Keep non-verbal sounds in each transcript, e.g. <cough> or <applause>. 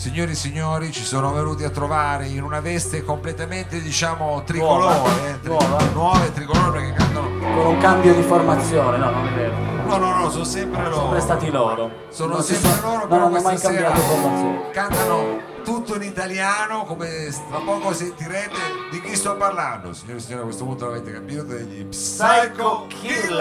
signori e signori, ci sono venuti a trovare in una veste completamente, diciamo, tricolore. Nuova. eh, tri- Nuova. nuove tricolore perché cantano. Con un cambio di formazione, no, non è vero. No, no, no, sono sempre loro. Sempre stati loro. Sono Non sempre sono- loro, però hanno questa sera cambiato formazione. cantano tutto in italiano, come tra poco sentirete di chi sto parlando. Signori e signori, a questo punto l'avete capito degli Psycho Killer!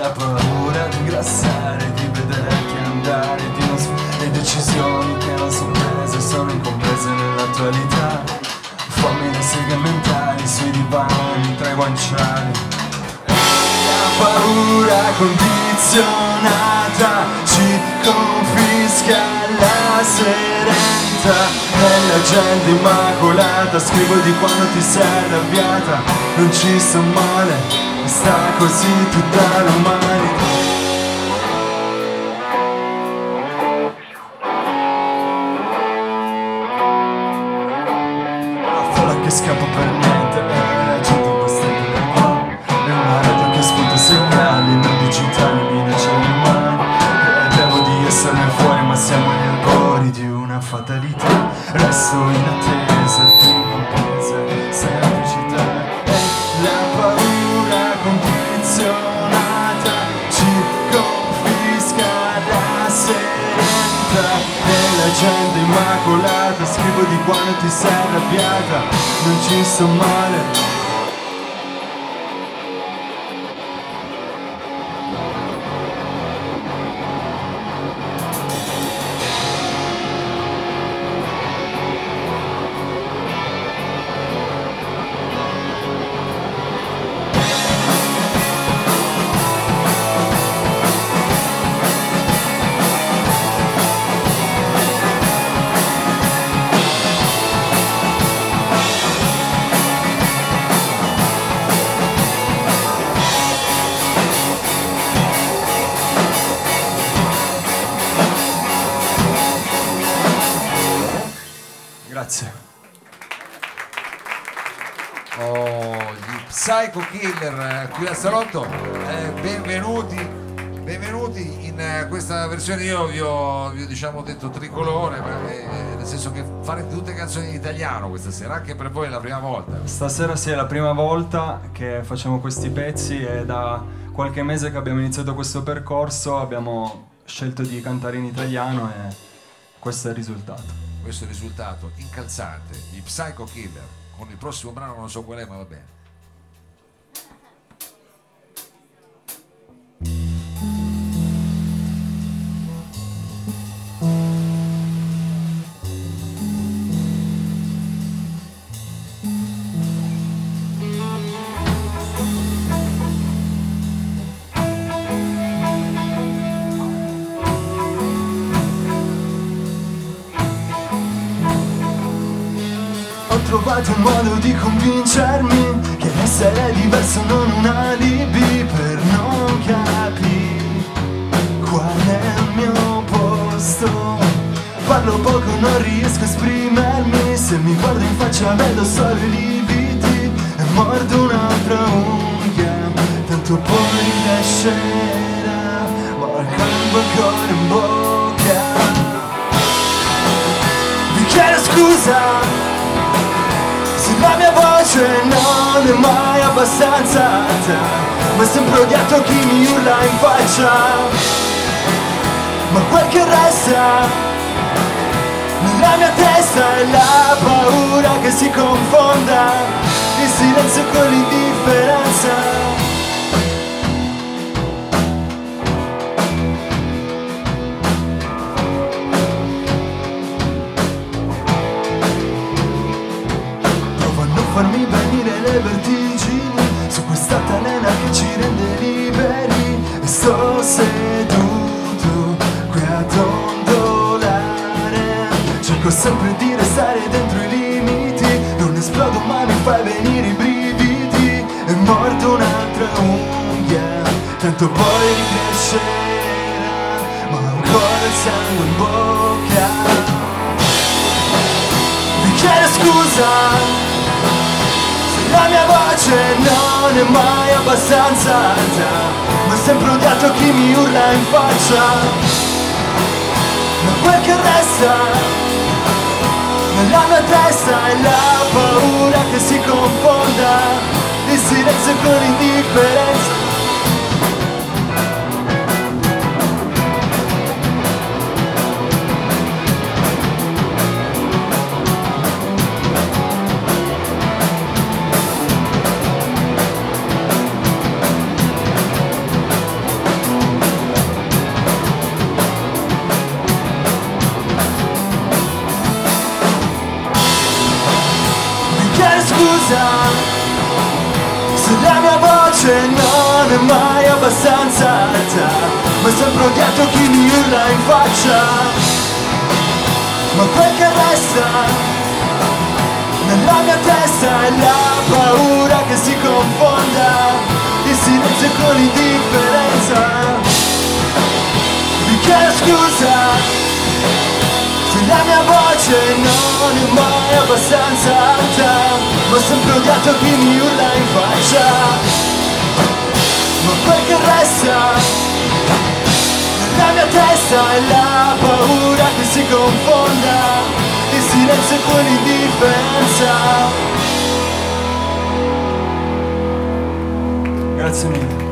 La paura di ingrassare, di vederti andare, di non s- le decisioni che non sono prese sono incomprese nell'attualità. Fammi le seghe mentali sui divani tra i guanciali. La paura condizionata ci confisca la serenità Nella gente immacolata scrivo di quando ti sei arrabbiata Non ci sto male, sta così tutta l'umanità di quando ti sei arrabbiata. Non ci sto male Grazie Oh, gli Psycho Killer eh, qui al salotto, Eh, benvenuti, benvenuti in eh, questa versione. Io vi ho, vi ho, diciamo detto tricolore, ma, eh, nel senso che farete tutte canzoni in italiano questa sera, anche per voi è la prima volta. Stasera sì è la prima volta che facciamo questi pezzi e da qualche mese che abbiamo iniziato questo percorso abbiamo scelto di cantare in italiano e questo è il risultato. Questo risultato incalzante, gli Psycho Killer, con il prossimo brano non so qual è, ma va bene. Trovato un modo di convincermi che essere diverso non un alibi per non capire qual è il mio posto. Parlo poco, non riesco a esprimermi, se mi guardo in faccia vedo solo i lividi e mordo un'altra unghia, tanto poi crescerà, ma il calvo ancora in bocca. Vi chiedo scusa la mia voce non è mai abbastanza alta Ma sempre odiato chi mi urla in faccia. Ma quel che resta Nella mia testa è la paura che si confonda Il silenzio con l'indifferenza Mordo un'altra unghia Tanto poi ricrescerà Ma ancora il sangue in bocca. Vi chiedo scusa se la mia voce non è mai abbastanza alta Ma ho sempre odiato chi mi urla in faccia. Ma quel che resta nella mia testa è la paura che si confonda silenzio con l'indifferenza Mi chiede scusa se la mia voce non è mai abbastanza alta Ma sempre odiato chi mi urla in faccia. Ma quel che resta nella mia testa è la paura che si confonda Il silenzio con l'indifferenza Mi chiedo scusa se la mia voce non è mai abbastanza alta Ma sempre odiato chi mi urla in faccia Ma quel che resta Nella mia testa è la paura che si confonda Il silenzio con l'indifferenza Grazie mille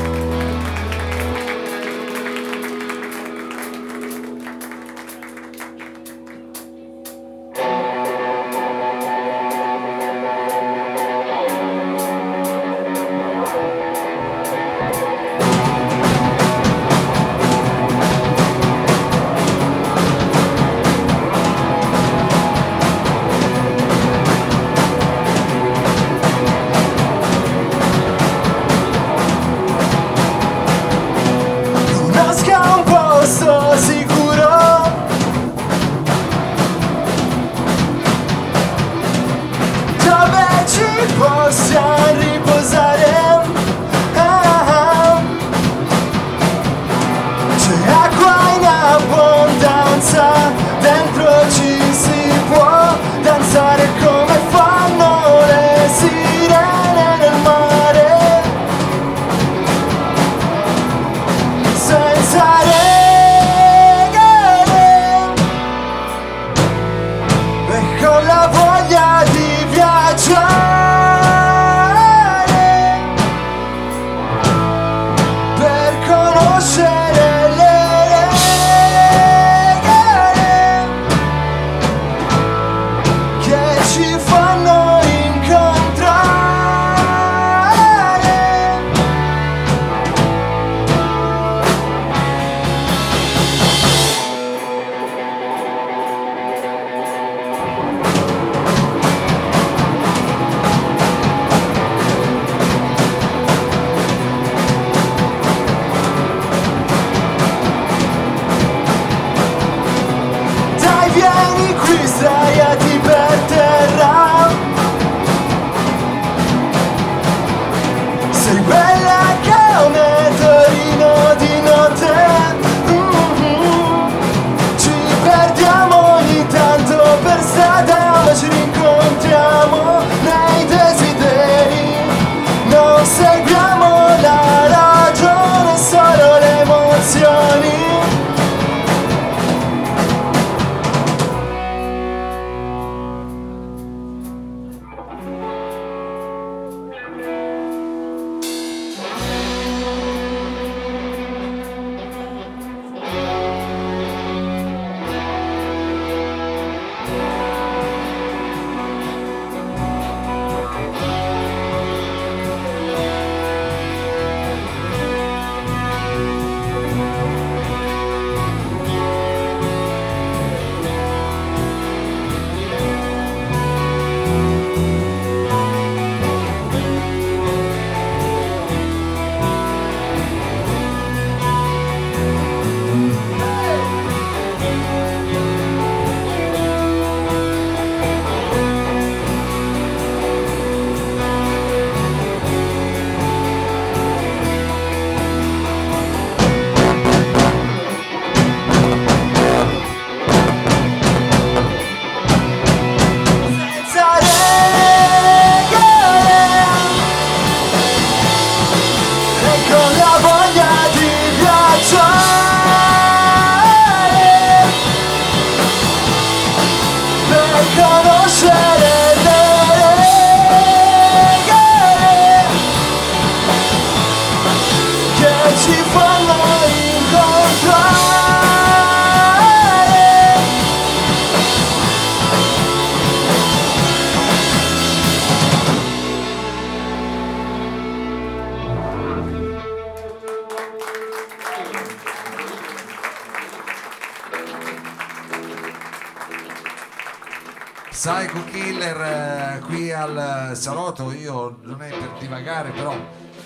Psycho Killer eh, qui al salotto, io non è per divagare, però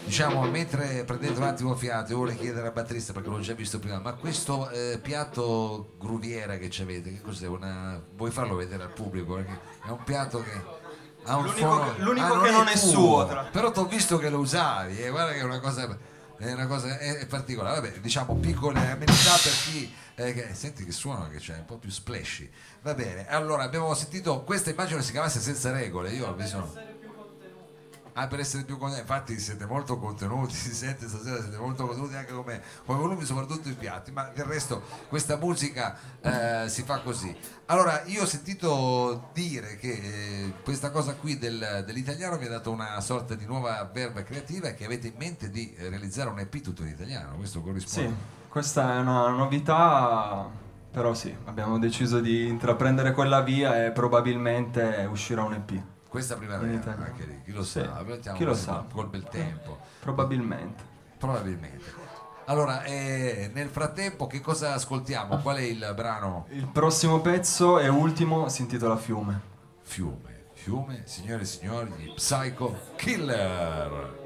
diciamo mentre prendete un attimo fiato, io vorrei chiedere al batterista perché l'ho già visto prima, ma questo eh, piatto gruviera che ci avete, che cos'è? Una... Vuoi farlo vedere al pubblico? Perché è un piatto che ha un L'unico che- l'unico Ah, che non è tuo. suo, tra- Però ti ho visto che lo usavi, e guarda che è una cosa, è una cosa è- è particolare. Vabbè, diciamo piccole amenità per chi. eh, che- senti che suono che c'è un po' più splashy. Va bene, allora abbiamo sentito questa immagine si chiamasse senza regole. Io ho visto. Ah, per essere più contenuti, infatti siete molto contenuti, <laughs> si sente stasera, siete molto contenuti anche come, come volumi, soprattutto i piatti, ma del resto questa musica eh, si fa così. Allora, io ho sentito dire che eh, questa cosa qui del- dell'italiano vi ha dato una sorta di nuova verba creativa e che avete in mente di realizzare un EP tutto in italiano, questo Sì, corrisponde. questa è una novità, però sì, abbiamo deciso di intraprendere quella via e probabilmente uscirà un EP. Questa primavera, anche lì, chi lo Sì, sa, chi lo sa. col- bel tempo. Probabilmente. Probabilmente. Allora, eh, nel frattempo che cosa ascoltiamo? Qual è il brano? Il prossimo pezzo e ultimo si intitola Fiume. Fiume. Fiume, signore e signori, gli Psycho Killer.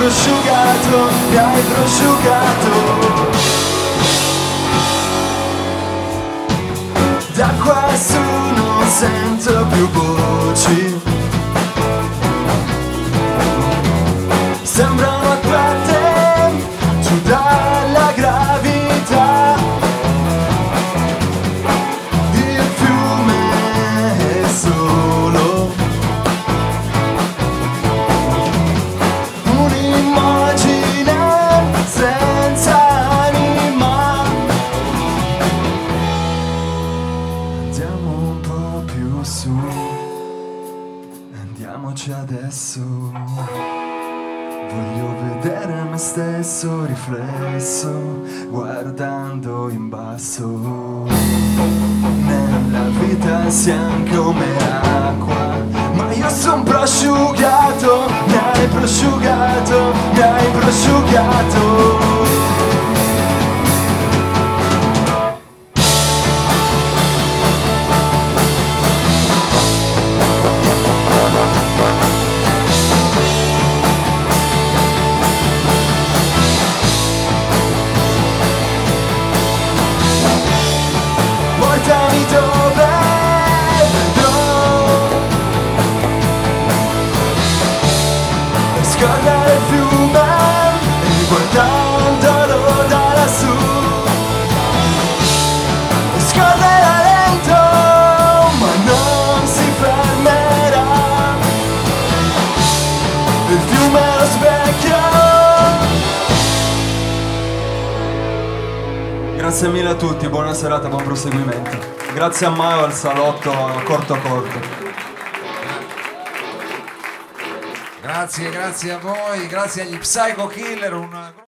Prosciugato Mi hai prosciugato Da quassù non su, andiamoci adesso. Voglio vedere me stesso riflesso, guardando in basso. Nella vita siamo come acqua, ma io son prosciugato, mi hai prosciugato, mi hai prosciugato. Grazie mille a tutti, buona serata, buon proseguimento. Grazie a Maio al salotto corto a corto. Grazie, grazie a voi, grazie agli Psycho Killer. un-